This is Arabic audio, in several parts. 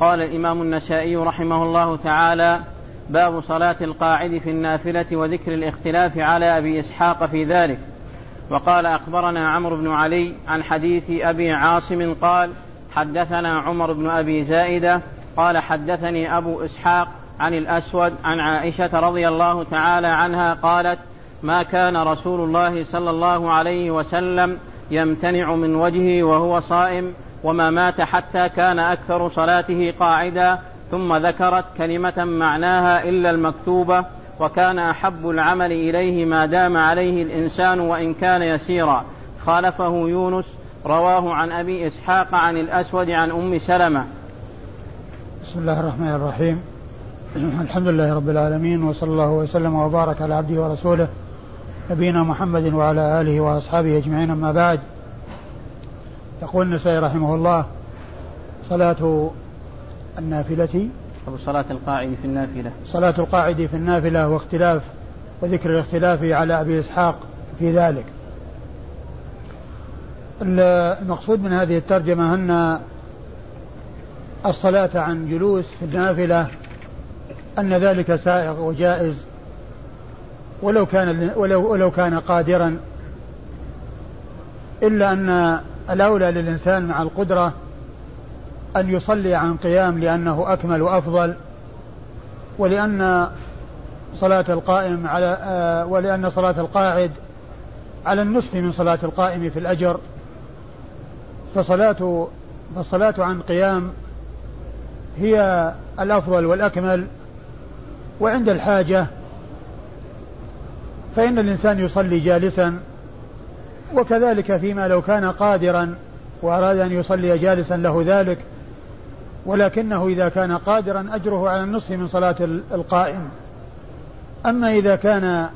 قال الإمام النسائي رحمه الله تعالى باب صلاة القاعد في النافلة وذكر الاختلاف على أبي إسحاق في ذلك. وقال أخبرنا عمرو بن علي عن حديث أبي عاصم قال حدثنا عمر بن أبي زائدة قال حدثني أبو إسحاق عن الأسود عن عائشة رضي الله تعالى عنها قالت ما كان رسول الله صلى الله عليه وسلم يمتنع من وجهه وهو صائم وما مات حتى كان أكثر صلاته قاعدا ثم ذكرت كلمة معناها إلا المكتوبة وكان أحب العمل إليه ما دام عليه الإنسان وإن كان يسيرا. خالفه يونس رواه عن أبي إسحاق عن الأسود عن أم سلمة. بسم الله الرحمن الرحيم. الحمد لله رب العالمين وصلى الله وسلم وبارك على عبده ورسوله نبينا محمد وعلى آله وأصحابه أجمعين أما بعد. يقول النسائي رحمه الله صلاة النافلة. أو صلاة القاعد في النافلة. صلاة القاعد في النافلة واختلاف وذكر الاختلاف على أبي إسحاق في ذلك. المقصود من هذه الترجمة أن الصلاة عن جلوس في النافلة أن ذلك سائغ وجائز. ولو كان ولو ولو كان قادرا إلا أن الأولى للإنسان مع القدرة أن يصلي عن قيام لأنه أكمل وأفضل ولأن صلاة القائم على آه، ولأن صلاة القاعد على النصف من صلاة القائم في الأجر. فصلاة فالصلاة عن قيام هي الأفضل والأكمل. وعند الحاجة فإن الإنسان يصلي جالسا وكذلك فيما لو كان قادرا وأراد أن يصلي جالسا له ذلك ولكنه إذا كان قادرا أجره على النصف من صلاة القائم. أما إذا كان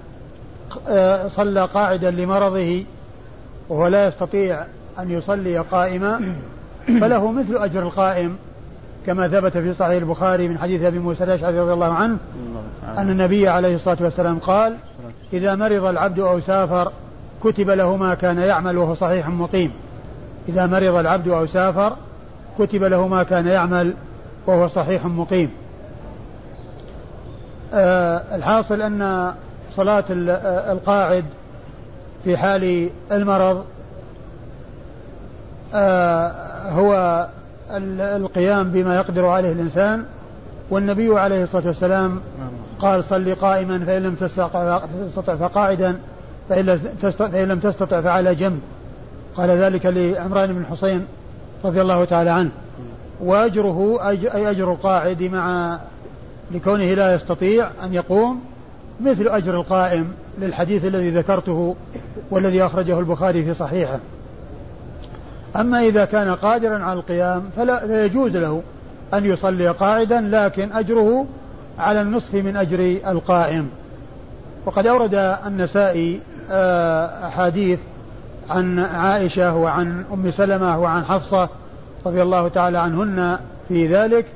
آه، صلى قاعدا لمرضه وهو لا يستطيع أن يصلي قائما فله مثل أجر القائم كما ثبت في صحيح البخاري من حديث أبي موسى الأشعري رضي الله عنه أن النبي عليه الصلاة والسلام قال إذا مرض العبد أو سافر كتب له ما كان يعمل وهو صحيح مقيم. إذا مرض العبد أو سافر كتب له ما كان يعمل وهو صحيح مقيم. آه الحاصل أن صلاة آه، القاعد في حال المرض آه هو القيام بما يقدر عليه الإنسان. والنبي عليه الصلاة والسلام قال صل قائما فإن لم تستطع فقاعدا فإن لم تستطع فعلى جنب. قال ذلك لعمران بن حسين رضي الله تعالى عنه. وأجره أي أجر القاعد مع لكونه لا يستطيع أن يقوم مثل أجر القائم للحديث الذي ذكرته والذي أخرجه البخاري في صحيحه. أما إذا كان قادرا على القيام فلا فيجوز له أن يصلي قاعدا لكن أجره على النصف من أجر القائم. وقد أورد النسائي أحاديث عن عائشة وعن أم سلمة وعن حفصة رضي الله تعالى عنهن في ذلك.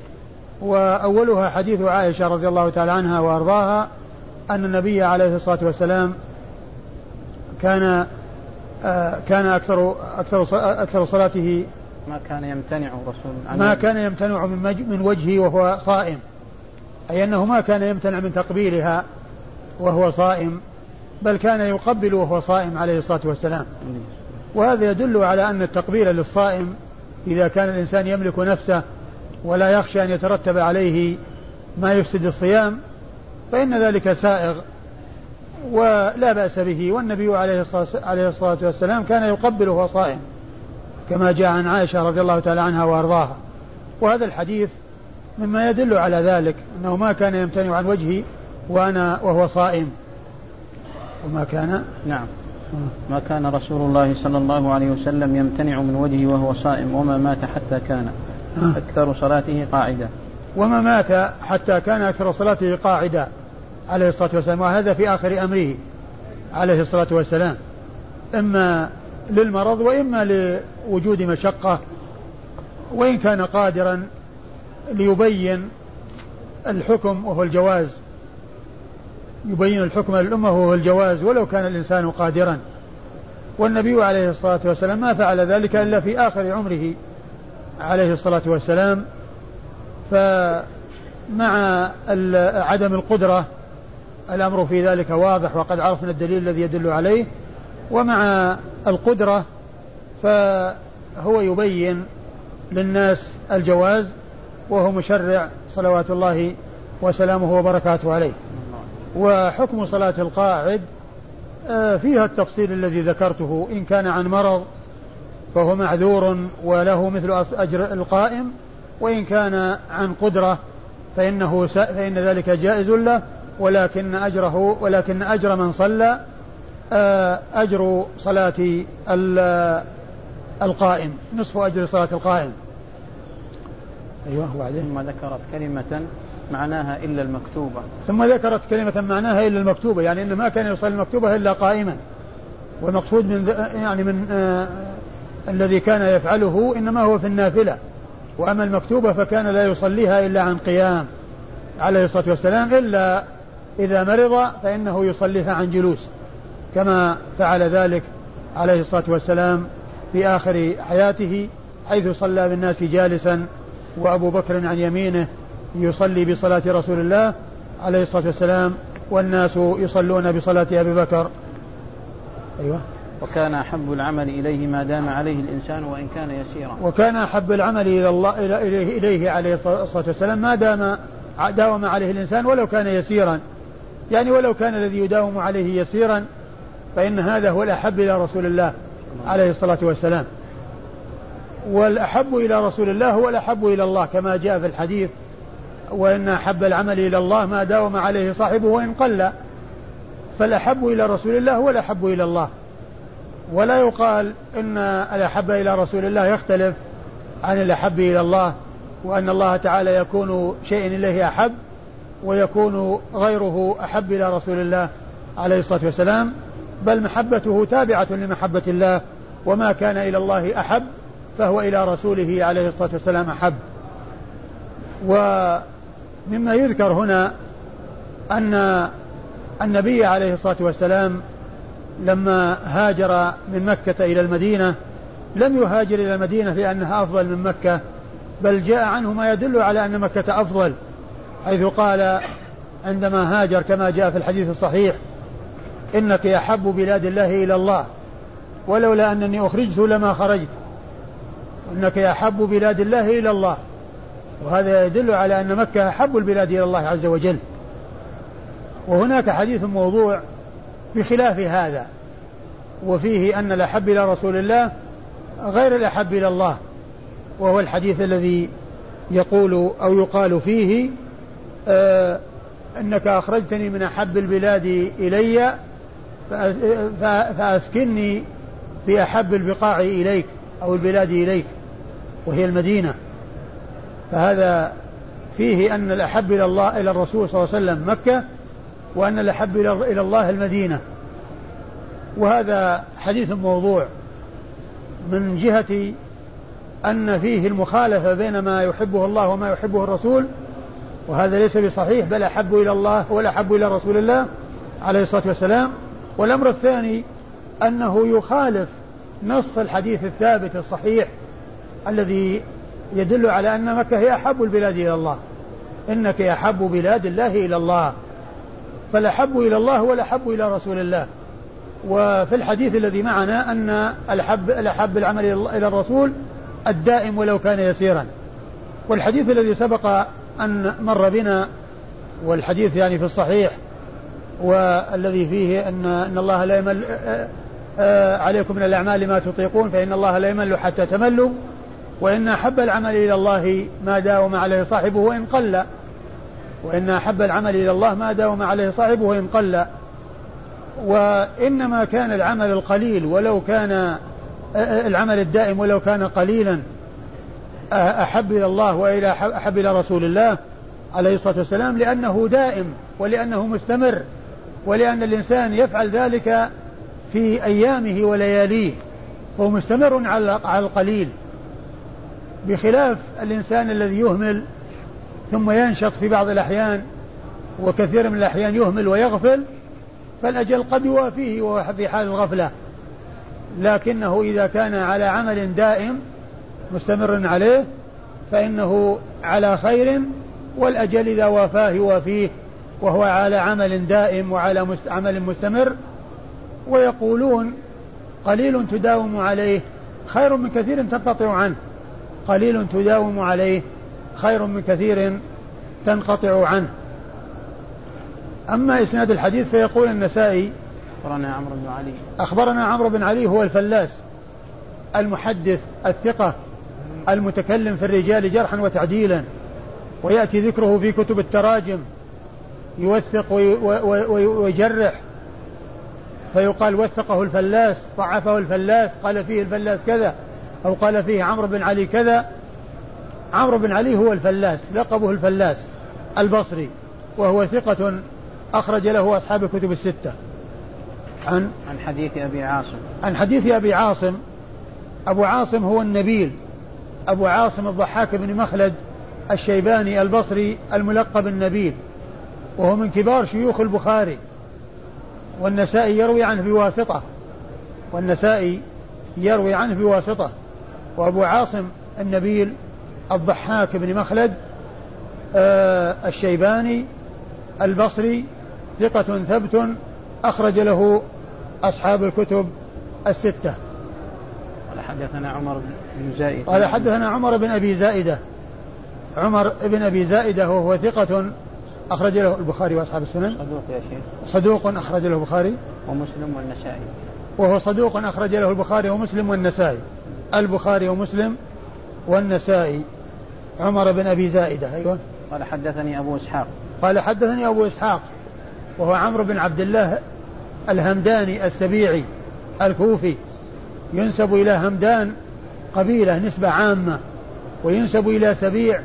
وأولها حديث عائشة رضي الله تعالى عنها وأرضاها أن النبي عليه الصلاة والسلام كان آه، كان أكثر أكثر أكثر صلاته ما كان يمتنع رسول ما كان يمتنع من من وجهه وهو صائم. أي أنه ما كان يمتنع من تقبيلها وهو صائم. بل كان يقبل وهو صائم عليه الصلاة والسلام. وهذا يدل على أن التقبيل للصائم إذا كان الإنسان يملك نفسه ولا يخشى أن يترتب عليه ما يفسد الصيام فإن ذلك سائغ ولا بأس به. والنبي عليه الصلاة, والسلام كان يقبل وهو صائم كما جاء عن عائشة رضي الله تعالى عنها وأرضاها. وهذا الحديث مما يدل على ذلك أنه ما كان يمتنع عن وجهي وأنا وهو صائم. وما كان؟ نعم. ما كان رسول الله صلى الله عليه وسلم يمتنع من وجهه وهو صائم وما مات حتى كان. أكثر صلاته قاعدة. وما مات حتى كان أكثر صلاته قاعدة عليه الصلاة والسلام وهذا في آخر أمره عليه الصلاة والسلام. إما للمرض وإما لوجود مشقة وإن كان قادرا ليبين الحكم وهو الجواز. يبين الحكم للأمة وهو الجواز ولو كان الإنسان قادرا. والنبي عليه الصلاة والسلام ما فعل ذلك إلا في آخر عمره عليه الصلاة والسلام. فمع عدم القدرة الأمر في ذلك واضح وقد عرفنا الدليل الذي يدل عليه. ومع القدرة فهو يبين للناس الجواز وهو مشرع صلوات الله وسلامه وبركاته عليه. وحكم صلاة القاعد آه، فيها التفصيل الذي ذكرته. إن كان عن مرض فهو معذور وله مثل أجر القائم وإن كان عن قدرة فإنه فإن ذلك جائز له ولكن أجره ولكن أجر من صلى آه، أجر صلاة القائم نصف أجر صلاة القائم. أيوه وبعدين؟ ثم ذكرت كلمة معناها إلا المكتوبة. ثم ذكرت كلمة معناها إلا المكتوبة يعني إن ما كان يصلي المكتوبة إلا قائما. والمقصود من يعني من آه الذي كان يفعله إنما هو في النافلة. وأما المكتوبة فكان لا يصليها إلا عن قيام عليه الصلاة والسلام إلا إذا مرض فإنه يصليها عن جلوس. كما فعل ذلك عليه الصلاة والسلام في آخر حياته حيث صلى بالناس جالسا وأبو بكر عن يمينه يصلي بصلاة رسول الله عليه الصلاة والسلام والناس يصلون بصلاة أبي بكر. أيوة. وكان أحب العمل إليه ما دام عليه الإنسان وإن كان يسيرا. وكان أحب العمل إلى الله إليه, إليه عليه الصلاة والسلام ما دام داوم عليه الإنسان ولو كان يسيرا. يعني ولو كان الذي يداوم عليه يسيرا فإن هذا هو الأحب إلى رسول الله عليه الصلاة والسلام. والأحب إلى رسول الله هو الأحب إلى الله كما جاء في الحديث وإن أحب العمل إلى الله ما داوم عليه صاحبه وإن قل. فالأحب إلى رسول الله هو الأحب إلى الله. ولا يقال إن الأحب إلى رسول الله يختلف عن الأحب إلى الله وأن الله تعالى يكون شيء إليه أحب ويكون غيره أحب إلى رسول الله عليه الصلاة والسلام. بل محبته تابعة لمحبة الله وما كان إلى الله أحب فهو إلى رسوله عليه الصلاة والسلام أحب. ومما يذكر هنا أن النبي عليه الصلاة والسلام لما هاجر من مكة إلى المدينة لم يهاجر إلى المدينة لأنها أفضل من مكة بل جاء عنه ما يدل على أن مكة أفضل حيث قال عندما هاجر كما جاء في الحديث الصحيح إنك أحب بلاد الله إلى الله ولولا أنني أخرجت لما خرجت إنك أحب بلاد الله إلى الله. وهذا يدل على أن مكة أحب البلاد إلى الله عز وجل. وهناك حديث موضوع بخلاف هذا وفيه أن الأحب إلى رسول الله غير الأحب إلى الله وهو الحديث الذي يقول أو يقال فيه آه أنك أخرجتني من أحب البلاد إلي فأسكني في أحب البقاع إليك أو البلاد إليك وهي المدينة. فهذا فيه أن الأحب إلى الله إلى الرسول صلى الله عليه وسلم مكة وأن الأحب إلى الله المدينة. وهذا حديث موضوع من جهة أن فيه المخالفة بين ما يحبه الله وما يحبه الرسول وهذا ليس بصحيح بل أحب إلى الله ولا أحب إلى رسول الله عليه الصلاة والسلام. والأمر الثاني أنه يخالف نص الحديث الثابت الصحيح الذي يدل على أن مكة هي أحب البلاد إلى الله. إنك أحب بلاد الله إلى الله. فالأحب إلى الله والأحب إلى رسول الله. وفي الحديث الذي معنا أن الأحب الأحب العمل إلى الرسول الدائم ولو كان يسيرا. والحديث الذي سبق أن مر بنا والحديث يعني في الصحيح والذي فيه أن أن الله لا يمل عليكم من الأعمال ما تطيقون فإن الله لا يمل حتى تملوا. وإن أحب العمل إلى الله ما داوم عليه صاحبه وإن قل. وإن أحب العمل إلى الله ما داوم عليه صاحبه وإن قل. وإنما كان العمل القليل ولو كان العمل الدائم ولو كان قليلا. أحب إلى الله وإلى أحب إلى رسول الله عليه الصلاة والسلام لأنه دائم ولأنه مستمر ولأن الإنسان يفعل ذلك في أيامه ولياليه. وهو مستمر على القليل. بخلاف الإنسان الذي يهمل ثم ينشط في بعض الأحيان وكثير من الأحيان يهمل ويغفل فالأجل قد يوافيه وهو في حال الغفلة. لكنه إذا كان على عمل دائم مستمر عليه فإنه على خير والأجل إذا وافاه يوافيه وهو على عمل دائم وعلى عمل مستمر. ويقولون قليل تداوم عليه خير من كثير تنقطع عنه. قليل تداوم عليه خير من كثير تنقطع عنه. أما إسناد الحديث فيقول النسائي أخبرنا عمرو بن علي. أخبرنا عمرو بن علي هو الفلاس المحدث الثقة المتكلم في الرجال جرحا وتعديلا ويأتي ذكره في كتب التراجم يوثق ويجرح فيقال وثقه الفلاس ضعفه الفلاس قال فيه الفلاس كذا. أو قال فيه عمرو بن علي كذا عمرو بن علي هو الفلاس لقبه الفلاس البصري وهو ثقة أخرج له أصحاب الكتب الستة. عن؟ عن حديث أبي عاصم. عن حديث أبي عاصم. أبو عاصم هو النبيل. أبو عاصم الضحاك بن مخلد الشيباني البصري الملقب النبيل وهو من كبار شيوخ البخاري. والنسائي يروي عنه بواسطة. والنسائي يروي عنه بواسطة. وأبو عاصم النبيل الضحاك بن مخلد آه الشيباني البصري ثقة ثبت أخرج له أصحاب الكتب الستة. قال حدثنا عمر بن زائدة قال حدثنا عمر بن أبي زائدة. عمر بن أبي زائدة وهو ثقة أخرج له البخاري وأصحاب السنن. صدوق يا شيخ. صدوق أخرج له البخاري. ومسلم والنسائي. وهو صدوق أخرج له البخاري ومسلم والنسائي. البخاري ومسلم والنسائي. عمر بن أبي زائدة أيوه. قال حدثني أبو إسحاق. قال حدثني أبو إسحاق وهو عمرو بن عبد الله الهمداني السبيعي الكوفي. ينسب إلى همدان قبيلة نسبة عامة وينسب إلى سبيع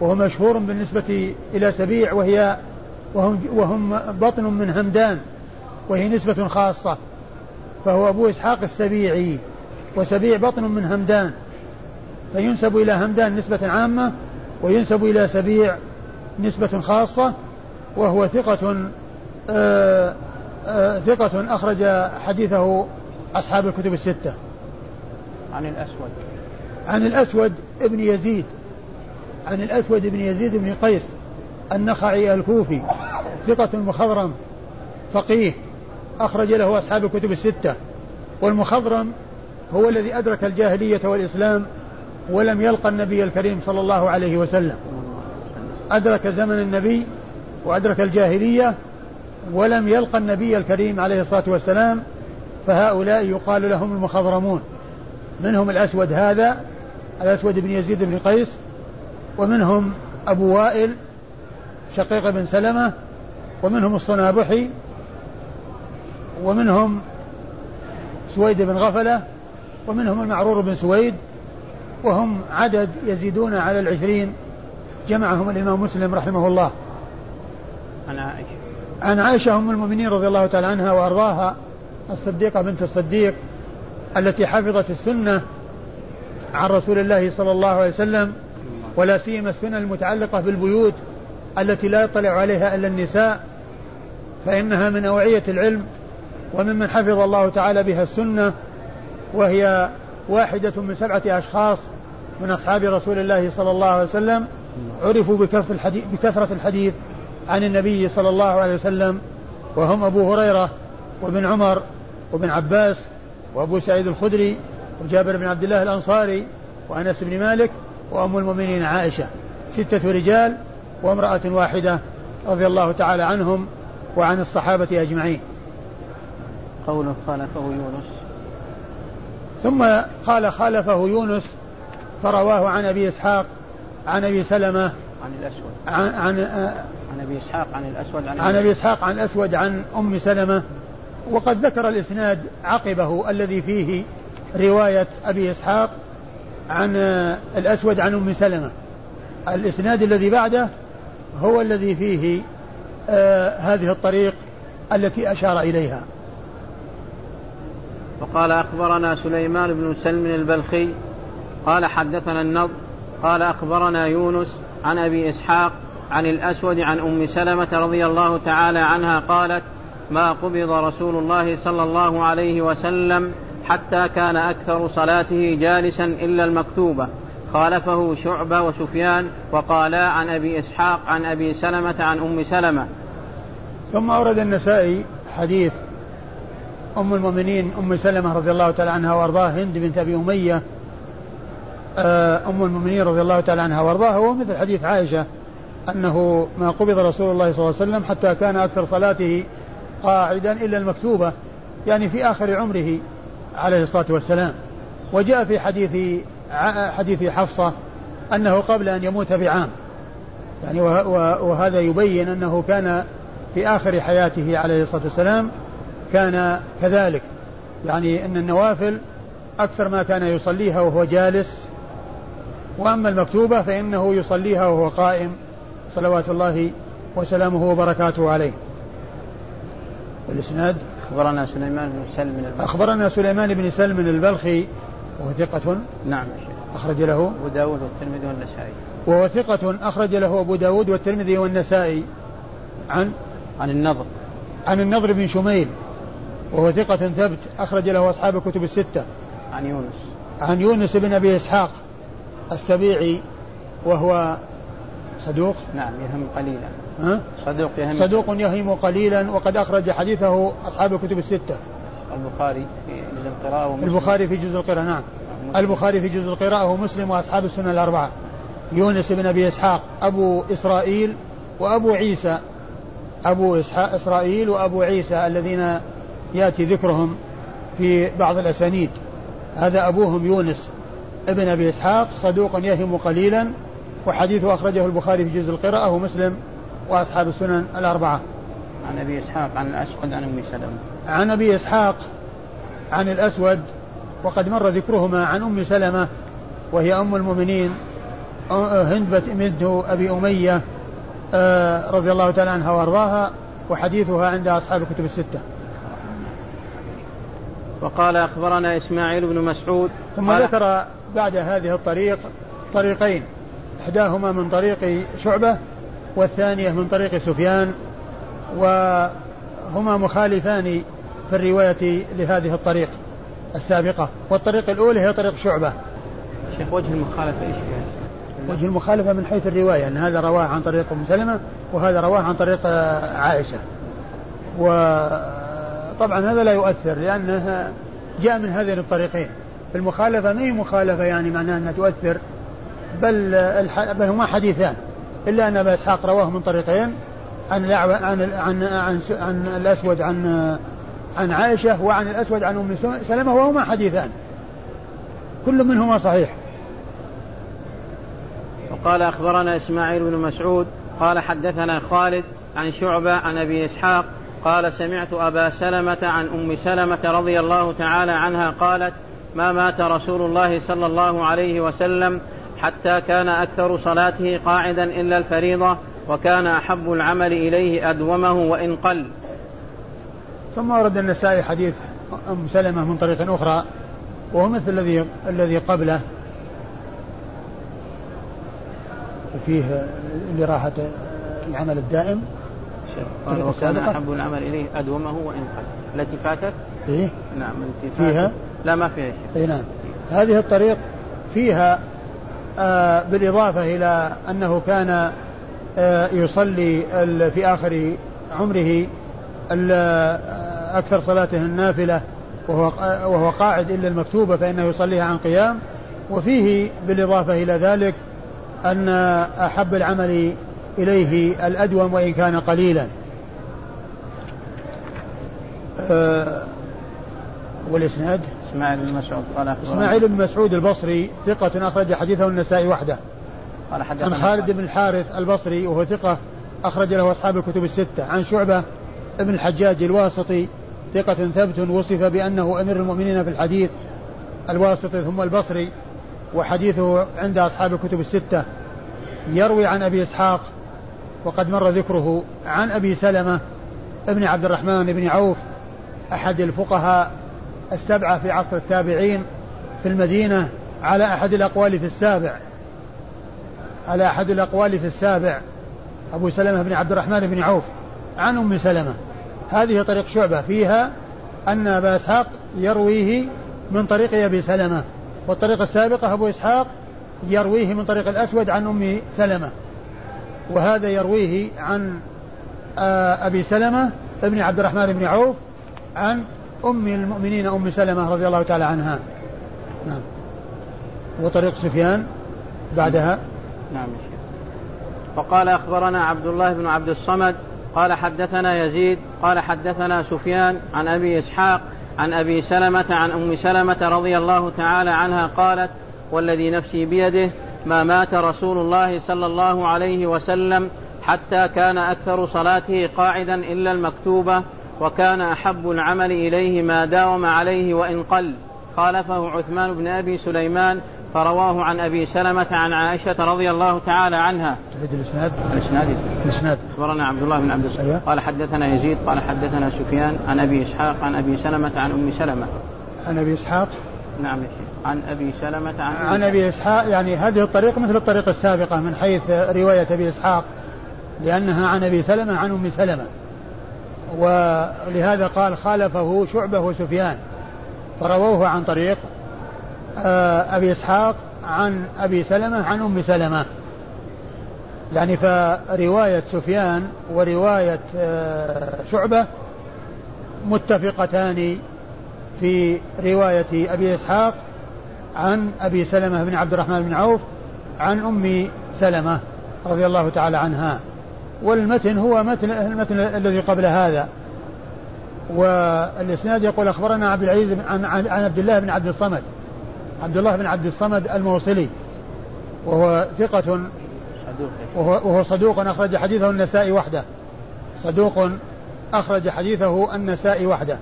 وهو مشهور بالنسبة إلى سبيع وهي وهم, وهم بطن من همدان وهي نسبة خاصة. فهو أبو إسحاق السبيعي. وسبيع بطن من همدان فينسب إلى همدان نسبة عامة وينسب إلى سبيع نسبة خاصة وهو ثقة آآ آآ ثقة أخرج حديثه أصحاب الكتب الستة. عن الأسود. عن الأسود ابن يزيد عن الأسود بن يزيد بن قيس النخعي الكوفي ثقة مخضرم فقيه أخرج له أصحاب الكتب الستة. والمخضرم هو الذي أدرك الجاهلية والإسلام ولم يلقى النبي الكريم صلى الله عليه وسلم. أدرك زمن النبي وأدرك الجاهلية ولم يلقى النبي الكريم عليه الصلاة والسلام فهؤلاء يقال لهم المخضرمون. منهم الأسود هذا الأسود بن يزيد بن قيس ومنهم أبو وائل شقيق بن سلمة ومنهم الصنابحي ومنهم سويد بن غفلة ومنهم المعرور بن سويد وهم عدد يزيدون على العشرين جمعهم الإمام مسلم رحمه الله عن عائشة عن عائشة أم المؤمنين رضي الله تعالى عنها وأرضاها الصديقة بنت الصديق التي حفظت السنة عن رسول الله صلى الله عليه وسلم ولا سيما السنن المتعلقة بالبيوت التي لا يطلع عليها إلا النساء فإنها من أوعية العلم وممن حفظ الله تعالى بها السنة وهي واحدة من سبعة أشخاص من أصحاب رسول الله صلى الله عليه وسلم عرفوا بكثرة الحديث, بكثرة الحديث عن النبي صلى الله عليه وسلم وهم أبو هريرة وابن عمر وابن عباس وأبو سعيد الخدري وجابر بن عبد الله الأنصاري وأنس بن مالك وأم المؤمنين عائشة. ستة رجال وامرأة واحدة رضي الله تعالى عنهم وعن الصحابة أجمعين. قوله خالفه يونس ثم قال خالفه يونس فرواه عن أبي إسحاق عن أبي سلمة عن الأسود. عن عن, عن أبي إسحاق عن الأسود عن, عن أبي إسحاق عن الأسود عن أم سلمة. وقد ذكر الإسناد عقبه الذي فيه رواية أبي إسحاق عن الأسود عن أم سلمة. الإسناد الذي بعده هو الذي فيه آه هذه الطريق التي أشار إليها. وقال أخبرنا سليمان بن سلم البلخي قال حدثنا النضر قال أخبرنا يونس عن أبي إسحاق عن الأسود عن أم سلمة رضي الله تعالى عنها قالت ما قبض رسول الله صلى الله عليه وسلم حتى كان أكثر صلاته جالسا إلا المكتوبة. خالفه شعبة وسفيان وقالا عن أبي إسحاق عن أبي سلمة عن أم سلمة. ثم أورد النسائي حديث أم المؤمنين أم سلمة رضي الله تعالى عنها وأرضاها هند بنت أبي أمية آه، أم المؤمنين رضي الله تعالى عنها وأرضاها هو مثل حديث عائشة أنه ما قبض رسول الله صلى الله عليه وسلم حتى كان أكثر صلاته قاعدا إلا المكتوبة يعني في آخر عمره عليه الصلاة والسلام. وجاء في حديث حديث حفصة أنه قبل أن يموت بعام. يعني وهذا يبين أنه كان في آخر حياته عليه الصلاة والسلام كان كذلك. يعني أن النوافل أكثر ما كان يصليها وهو جالس وأما المكتوبة فإنه يصليها وهو قائم صلوات الله وسلامه وبركاته عليه. الإسناد؟ أخبرنا سليمان بن سلم البلخي. أخبرنا سليمان بن سلم البلخي وهو ثقة؟ نعم أخرج له. أبو داود والترمذي والنسائي. وهو ثقة أخرج له أبو داود والترمذي والنسائي. عن؟ عن النضر. عن النضر بن شميل. وهو ثقة ثبت أخرج له أصحاب الكتب الستة. عن يونس. عن يونس بن أبي إسحاق السبيعي وهو صدوق. نعم يهم قليلا. ها؟ صدوق يهم. صدوق يهم قليلا وقد أخرج حديثه أصحاب الكتب الستة. البخاري في جزء القراءة ومسلم. البخاري في جزء القراءة نعم. البخاري في جزء القراءة ومسلم وأصحاب السنة الأربعة. يونس بن أبي إسحاق أبو إسرائيل وأبو عيسى. أبو إسحاق إسرائيل وأبو عيسى الذين يأتي ذكرهم في بعض الأسانيد. هذا أبوهم يونس ابن أبي إسحاق صدوق يهم قليلا وحديثه أخرجه البخاري في جزء القراءة ومسلم وأصحاب السنن الأربعة. عن أبي إسحاق عن الأسود عن أم سلمة. عن أبي إسحاق عن الأسود وقد مر ذكرهما عن أم سلمة وهي أم المؤمنين هند بنت أبي أمية آه، رضي الله تعالى عنها وأرضاها وحديثها عند أصحاب الكتب الستة. وقال أخبرنا إسماعيل بن مسعود ثم ذكر بعد هذه الطريق طريقين إحداهما من طريق شعبة والثانية من طريق سفيان وهما مخالفان في الرواية لهذه الطريق السابقة. والطريق الأولى هي طريق شعبة. شيخ وجه المخالفة إيش وجه المخالفة من حيث الرواية أن هذا رواه عن طريق أم سلمة وهذا رواه عن طريق عائشة. وطبعا هذا لا يؤثر لأنه جاء من هذين الطريقين. المخالفة ما هي مخالفة يعني معناها أنها تؤثر بل بل هما حديثان. إلا أن أبا إسحاق رواه من طريقين عن عن عن عن, عن الأسود عن عن عائشة وعن الأسود عن أم سلمة وهما حديثان. كل منهما صحيح. وقال أخبرنا إسماعيل بن مسعود قال حدثنا خالد عن شعبة عن أبي إسحاق قال سمعت أبا سلمة عن أم سلمة رضي الله تعالى عنها قالت ما مات رسول الله صلى الله عليه وسلم حتى كان أكثر صلاته قاعدا إلا الفريضة وكان أحب العمل إليه أدومه وإن قل. ثم ورد النسائي حديث أم سلمة من طريق أخرى وهو مثل الذي الذي قبله. وفيه اللي راحت العمل الدائم. قال وكان أحب العمل إليه أدومه وإن قل التي فاتت؟ إيه؟ نعم التي فاتت. فيها لا ما فيها شيء إيه نعم. هذه الطريق فيها آه بالإضافة إلى أنه كان آه يصلي في آخر عمره آه، أكثر صلاته النافلة وهو وهو قاعد إلا المكتوبة فإنه يصليها عن قيام. وفيه بالإضافة إلى ذلك أن أحب العمل إليه الأدوم وإن كان قليلا. أه والإسناد؟ إسماعيل بن مسعود قال إسماعيل بن مسعود البصري ثقة أخرج حديثه النسائي وحده. قال عن خالد بن الحارث البصري وهو ثقة أخرج له أصحاب الكتب الستة. عن شعبة ابن الحجاج الواسطي ثقة ثبت وصف بأنه أمير المؤمنين في الحديث الواسطي ثم البصري وحديثه عند أصحاب الكتب الستة. يروي عن أبي إسحاق وقد مر ذكره عن أبي سلمة ابن عبد الرحمن بن عوف أحد الفقهاء السبعة في عصر التابعين في المدينة على أحد الأقوال في السابع. على أحد الأقوال في السابع أبو سلمة بن عبد الرحمن بن عوف عن أم سلمة. هذه طريق شعبة فيها أن أبا إسحاق يرويه من طريق أبي سلمة والطريقة السابقة أبو إسحاق يرويه من طريق الأسود عن أم سلمة. وهذا يرويه عن آه، أبي سلمة ابن عبد الرحمن بن عوف عن أم المؤمنين أم سلمة رضي الله تعالى عنها. نعم. وطريق سفيان بعدها. نعم. وقال أخبرنا عبد الله بن عبد الصمد قال حدثنا يزيد قال حدثنا سفيان عن أبي إسحاق عن أبي سلمة عن أم سلمة رضي الله تعالى عنها قالت والذي نفسي بيده ما مات رسول الله صلى الله عليه وسلم حتى كان أكثر صلاته قاعدا إلا المكتوبة وكان أحب العمل إليه ما داوم عليه وإن قل خالفه عثمان بن أبي سليمان فرواه عن أبي سلمة عن عائشة رضي الله تعالى عنها. تعيد الإسناد؟ الإسناد الإسناد أخبرنا عبد الله بن عبد الصمد أيوة. قال حدثنا يزيد قال حدثنا سفيان عن أبي إسحاق عن أبي سلمة عن أم سلمة. عن أبي إسحاق؟ نعم عن أبي سلمة عن عن أبي إسحاق يعني هذه الطريقة مثل الطريقة السابقة من حيث رواية أبي إسحاق لأنها عن أبي سلمة عن أم سلمة. ولهذا قال خالفه شعبة وسفيان فرووه عن طريق آه، أبي إسحاق عن أبي سلمة عن أم سلمة يعني فرواية سفيان ورواية آه، شعبة متفقتان في رواية أبي إسحاق عن أبي سلمة بن عبد الرحمن بن عوف عن أم سلمة رضي الله تعالى عنها. والمتن هو متن المتن الذي قبل هذا. والإسناد يقول أخبرنا عبد العزيز عن, عن عبد الله بن عبد الصمد. عبد الله بن عبد الصمد الموصلي. وهو ثقة وهو, وهو صدوق أخرج حديثه النسائي وحده. صدوق أخرج حديثه النسائي وحده.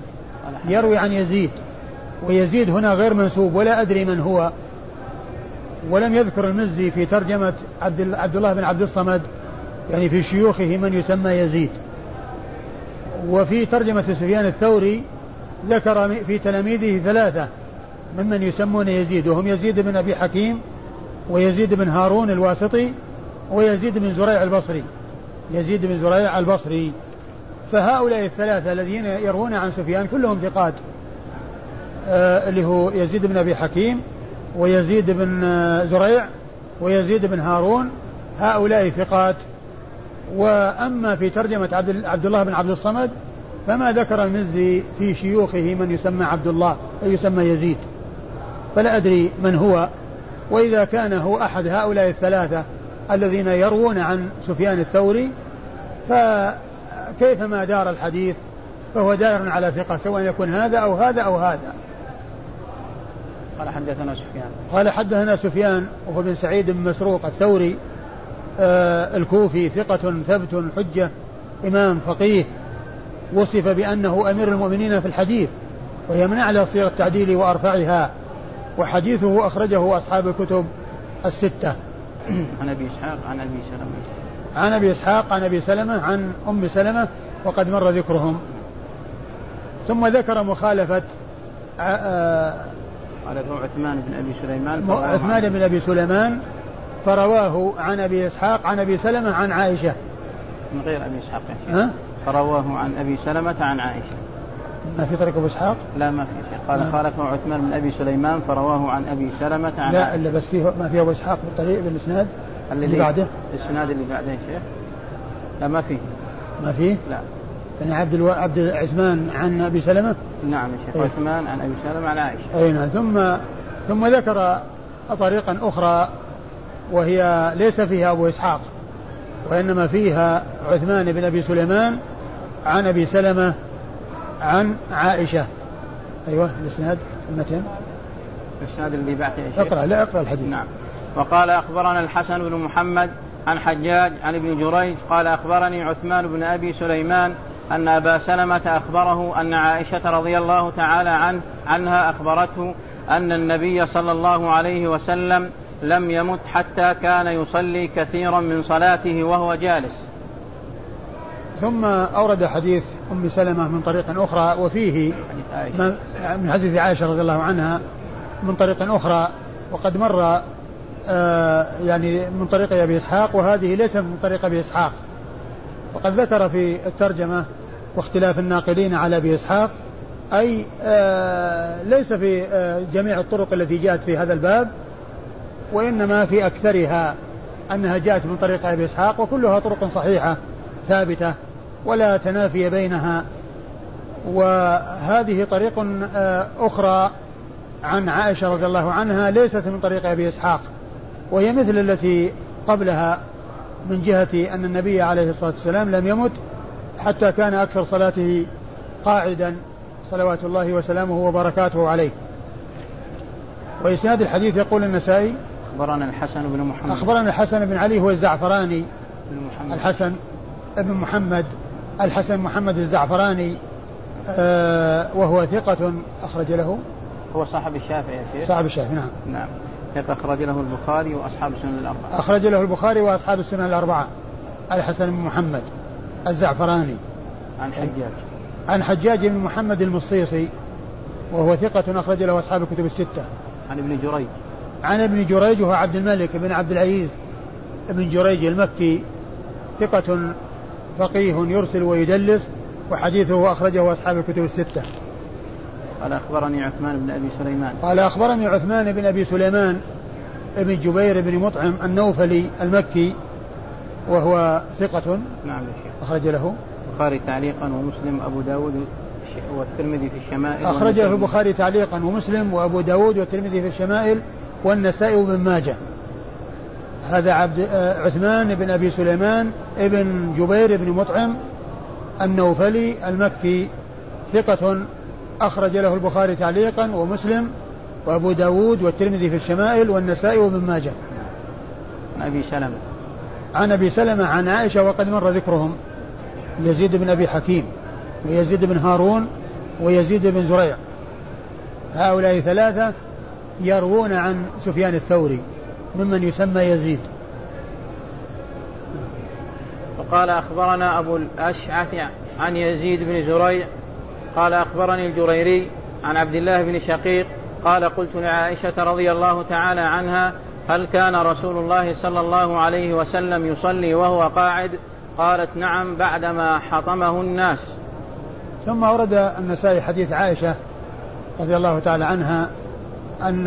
يروي عن يزيد ويزيد هنا غير منسوب ولا أدري من هو. ولم يذكر المزي في ترجمة عبد, الله بن عبد الصمد يعني في شيوخه من يسمى يزيد. وفي ترجمة سفيان الثوري ذكر في تلاميذه ثلاثة ممن يسمون يزيد وهم يزيد بن أبي حكيم ويزيد بن هارون الواسطي ويزيد بن زريع البصري. يزيد بن زريع البصري. فهؤلاء الثلاثة الذين يروون عن سفيان كلهم ثقات. آه اللي هو يزيد بن أبي حكيم ويزيد بن زريع ويزيد بن هارون. هؤلاء ثقات. وأما في ترجمة عبد, عبد الله بن عبد الصمد فما ذكر المزي في شيوخه من يسمى عبد الله أي يسمى يزيد. فلا أدري من هو. وإذا كان هو أحد هؤلاء الثلاثة الذين يروون عن سفيان الثوري فكيفما دار الحديث فهو دائر على ثقة سواء يكون هذا أو هذا أو هذا. قال حدثنا سفيان. قال حدثنا سفيان وهو بن سعيد بن مسروق الثوري آه الكوفي ثقة ثبت حجة إمام فقيه وصف بأنه أمير المؤمنين في الحديث وهي من أعلى صيغ التعديل وأرفعها وحديثه أخرجه أصحاب الكتب الستة. عن أبي إسحاق عن أبي سلمة. عن أبي إسحاق عن أبي سلمة عن أم سلمة وقد مر ذكرهم. ثم ذكر مخالفة خالفه عثمان بن أبي سليمان عثمان بن أبي سليمان فرواه عن أبي إسحاق عن أبي سلمة عن عائشة. من غير أبي إسحاق. ها؟ فرواه عن أبي سلمة عن عائشة. ما في طريق أبو إسحاق؟ لا ما في شيء. قال خالفه عثمان بن أبي سليمان فرواه عن أبي سلمة عن لا إلا بس فيه ما في أبو إسحاق بالطريق بالإسناد؟ اللي, اللي بعده؟ الاسناد اللي بعده يا شيخ. لا ما فيه. ما فيه؟ لا. يعني عبد ألو... عبد عثمان عن أبي سلمة؟ نعم يا شيخ. إيه؟ عثمان عن أبي سلمة عن عائشة. أي نعم. ثم ثم ذكر طريقا أخرى وهي ليس فيها أبو إسحاق وإنما فيها عثمان بن أبي سليمان عن أبي سلمة عن عائشة. أيوة الإسناد المتن الإسناد اللي بعته اقرأ لا اقرأ الحديث. نعم. وقال أخبرنا الحسن بن محمد عن حجاج عن ابن جريج قال أخبرني عثمان بن أبي سليمان أن أبا سلمة أخبره أن عائشة رضي الله تعالى عنه عنها أخبرته أن النبي صلى الله عليه وسلم لم يمت حتى كان يصلي كثيرا من صلاته وهو جالس. ثم أورد حديث أم سلمة من طريق أخرى وفيه من حديث عائشة رضي الله عنها من طريق أخرى وقد مر يعني من طريق أبي إسحاق وهذه ليست من طريق أبي إسحاق. وقد ذكر في الترجمة واختلاف الناقلين على أبي إسحاق أي آه ليس في آه جميع الطرق التي جاءت في هذا الباب وإنما في أكثرها أنها جاءت من طريق أبي إسحاق وكلها طرق صحيحة ثابتة ولا تنافي بينها. وهذه طريق آه، أخرى عن عائشة رضي الله عنها ليست من طريق أبي إسحاق. وهي مثل التي قبلها من جهة أن النبي عليه الصلاة والسلام لم يمت حتى كان أكثر صلاته قاعدا صلوات الله وسلامه وبركاته عليه. وإسناد الحديث يقول النسائي أخبرنا الحسن بن محمد. أخبرنا الحسن بن علي هو الزعفراني. بن محمد. الحسن بن محمد. الحسن محمد الزعفراني آه وهو ثقة أخرج له. هو صاحب الشافعي يا شيخ. صاحب الشافعي نعم. نعم. ثقة أخرج له البخاري وأصحاب السنن الأربعة؟ أخرج له البخاري وأصحاب السنن الأربعة. الحسن بن محمد الزعفراني. عن حجاج. عن حجاج بن محمد المصيصي وهو ثقة أخرج له أصحاب الكتب الستة. عن ابن جريج. عن ابن جريج وهو عبد الملك بن عبد العزيز بن جريج المكي. ثقة فقيه يرسل ويدلس وحديثه أخرجه أصحاب الكتب الستة. قال أخبرني عثمان بن أبي سليمان. قال أخبرني عثمان بن أبي سليمان بن جبير بن مطعم النوفلي المكي وهو ثقة نعم يا شيخ. أخرج له. البخاري تعليقا ومسلم أبو داود والترمذي في الشمائل أخرج له البخاري تعليقا ومسلم وأبو داود والترمذي في الشمائل والنسائي وابن ماجه. هذا عبد آه، عثمان بن أبي سليمان ابن جبير بن مطعم النوفلي المكي ثقة أخرج له البخاري تعليقا ومسلم وأبو داود والترمذي في الشمائل والنسائي وابن ماجه. عن أبي سلمة. عن أبي سلمة عن عائشة وقد مر ذكرهم. يزيد بن أبي حكيم ويزيد بن هارون ويزيد بن زريع. هؤلاء ثلاثة يروون عن سفيان الثوري ممن يسمى يزيد. وقال أخبرنا أبو الأشعث عن يزيد بن زريع قال أخبرني الجريري عن عبد الله بن شقيق قال قلت لعائشة رضي الله تعالى عنها هل كان رسول الله صلى الله عليه وسلم يصلي وهو قاعد؟ قالت نعم بعدما حطمه الناس. ثم ورد النسائي حديث عائشة رضي الله تعالى عنها أن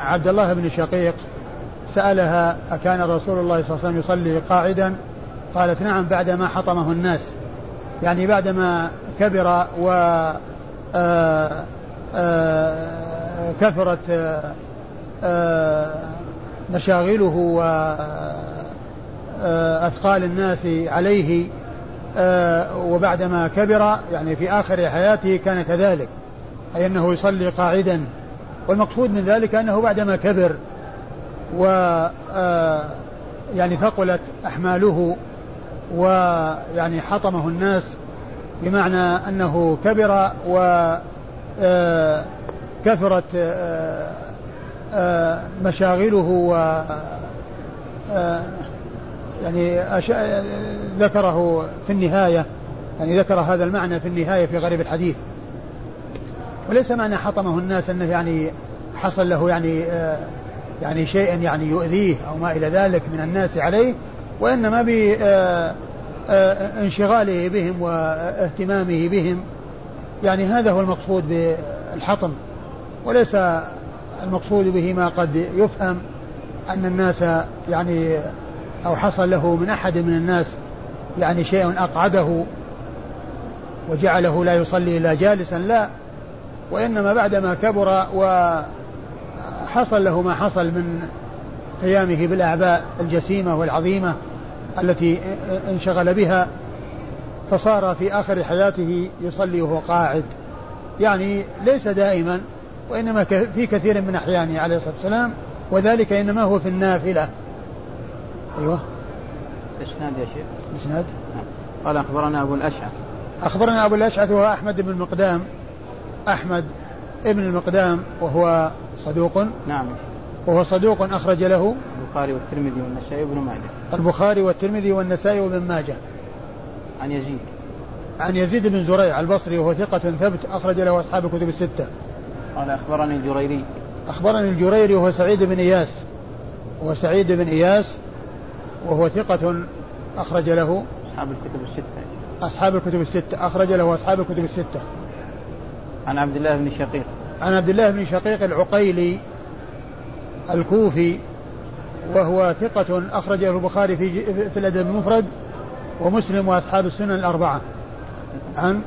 عبد الله بن شقيق سألها أكان رسول الله صلى الله عليه وسلم يصلي قاعدا؟ قالت نعم بعدما حطمه الناس. يعني بعدما كبر و آه، آه، كثرت آه، مشاغله وأثقال الناس عليه وبعدما كبر يعني في آخر حياته كان كذلك أي أنه يصلي قاعدا. والمقصود من ذلك أنه بعدما كبر و يعني ثقلت أحماله ويعني حطمه الناس بمعنى أنه كبر وكثرت آه، آه، آه، مشاغله و يعني ذكره في النهاية يعني ذكر هذا المعنى في النهاية في غريب الحديث. وليس معنى حطمه الناس أنه يعني حصل له يعني يعني شيء يعني يؤذيه أو ما إلى ذلك من الناس عليه وإنما انشغاله بهم واهتمامه بهم. يعني هذا هو المقصود بالحطم. وليس المقصود به ما قد يفهم أن الناس يعني أو حصل له من أحد من الناس يعني شيء أقعده وجعله لا يصلي إلا جالسا لا. وإنما بعدما كبر وحصل له ما حصل من قيامه بالأعباء الجسيمة والعظيمة التي انشغل بها فصار في آخر حياته يصلي وهو قاعد. يعني ليس دائما وإنما في كثير من أحيانه عليه الصلاة والسلام وذلك إنما هو في النافلة. أيوه. إسناد يا شيخ؟ إسناد؟ نعم. قال أخبرنا أبو الأشعث. أخبرنا أبو الأشعث وهو أحمد بن المقدام. أحمد ابن المقدام وهو صدوق. نعم وهو صدوق أخرج له البخاري والترمذي والنسائي وابن ماجه. البخاري والترمذي والنسائي وابن ماجه. عن يزيد. عن يزيد بن زريع البصري وهو ثقة ثبت أخرج له أصحاب الكتب الستة. قال أخبرني الجريري. أخبرني الجريري وهو سعيد بن إياس. وهو سعيد بن إياس وهو ثقة أخرج له أصحاب الكتب الستة. أصحاب الكتب الستة. أخرج له أصحاب الكتب الستة. عن عبد الله بن شقيق. عن عبد الله بن شقيق العقيلي الكوفي وهو ثقة أخرجه البخاري في في الأدب المفرد ومسلم وأصحاب السنن الأربعة. عن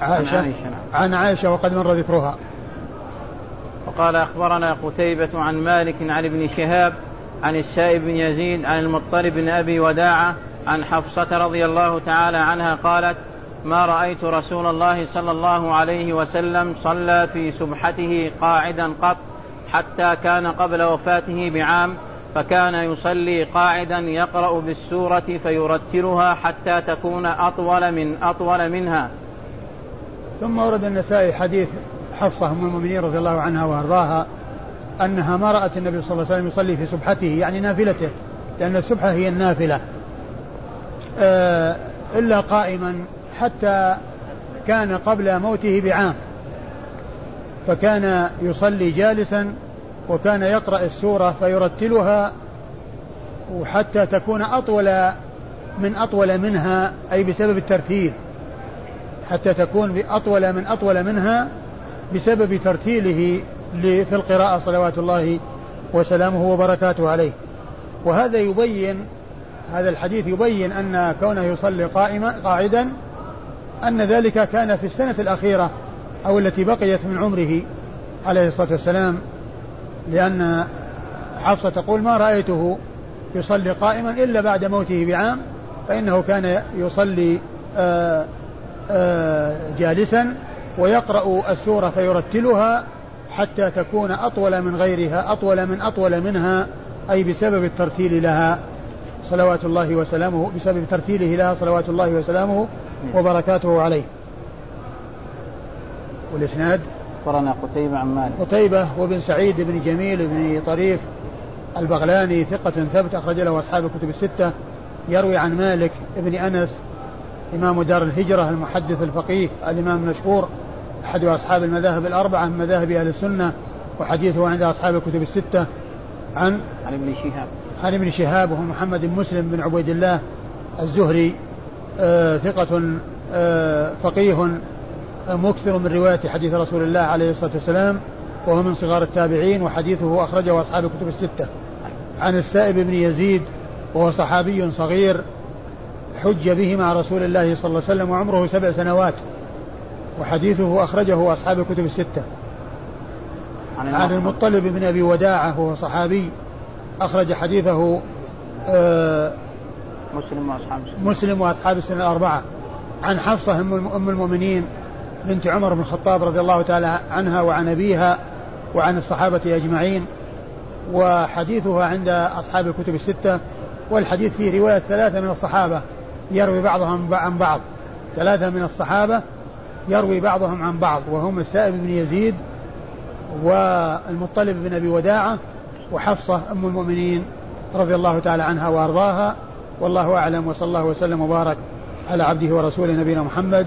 عائشة. عن عائشة وقد مر ذكرها. وقال أخبرنا قتيبة عن مالك عن ابن شهاب عن السائب بن يزيد عن المطلب بن أبي وداعة عن حفصة رضي الله تعالى عنها قالت ما رأيت رسول الله صلى الله عليه وسلم صلى في سبحته قاعدا قط حتى كان قبل وفاته بعام فكان يصلي قاعدا يقرأ بالسورة فيرتلها حتى تكون أطول من أطول منها. ثم ورد النسائي حديث حفصة أم المؤمنين رضي الله عنها وأرضاها أنها ما رأت النبي صلى الله عليه وسلم يصلي في سبحته يعني نافلته لأن السبحة هي النافلة. آه، إلا قائما حتى كان قبل موته بعام. فكان يصلي جالسا وكان يقرأ السورة فيرتلها وحتى تكون أطول من أطول منها أي بسبب الترتيل. حتى تكون أطول من أطول منها بسبب ترتيله في القراءة صلوات الله وسلامه وبركاته عليه. وهذا يبين هذا الحديث يبين أن كونه يصلي قائما قاعدا أن ذلك كان في السنة الأخيرة. أو التي بقيت من عمره عليه الصلاة والسلام لأن حفصة تقول ما رأيته يصلي قائما إلا بعد موته بعام فإنه كان يصلي آآ آآ جالسا ويقرأ السورة فيرتلها حتى تكون أطول من غيرها أطول من أطول منها أي بسبب الترتيل لها. صلوات الله وسلامه بسبب ترتيله لها صلوات الله وسلامه وبركاته عليه. والإسناد؟ أخبرنا قتيبة عن مالك. قتيبة وابن سعيد بن جميل بن طريف البغلاني ثقة ثبت أخرج له أصحاب الكتب الستة يروي عن مالك بن أنس إمام دار الهجرة المحدث الفقيه الإمام المشهور أحد أصحاب المذاهب الأربعة من مذاهب أهل السنة وحديثه عند أصحاب الكتب الستة عن عن ابن شهاب. عن ابن شهاب وهو محمد بن مسلم بن عبيد الله الزهري آه ثقة آه فقيه مكثر من رواية حديث رسول الله عليه الصلاة والسلام وهو من صغار التابعين وحديثه أخرجه أصحاب الكتب الستة. عن السائب بن يزيد وهو صحابي صغير حج به مع رسول الله صلى الله عليه وسلم وعمره سبع سنوات وحديثه أخرجه أصحاب الكتب الستة. عن, عن المطلب بن أبي وداعة وهو صحابي أخرج حديثه آه مسلم وأصحاب السنة. مسلم وأصحاب السنة الأربعة. عن حفصة أم المؤمنين بنت عمر بن الخطاب رضي الله تعالى عنها وعن أبيها وعن الصحابة أجمعين وحديثها عند أصحاب الكتب الستة والحديث فيه رواية ثلاثة من الصحابة يروي بعضهم عن بعض. ثلاثة من الصحابة يروي بعضهم عن بعض وهم السائب بن يزيد والمطلب بن أبي وداعة وحفصة أم المؤمنين رضي الله تعالى عنها وأرضاها. والله أعلم وصلى الله وسلم وبارك على عبده ورسوله نبينا محمد.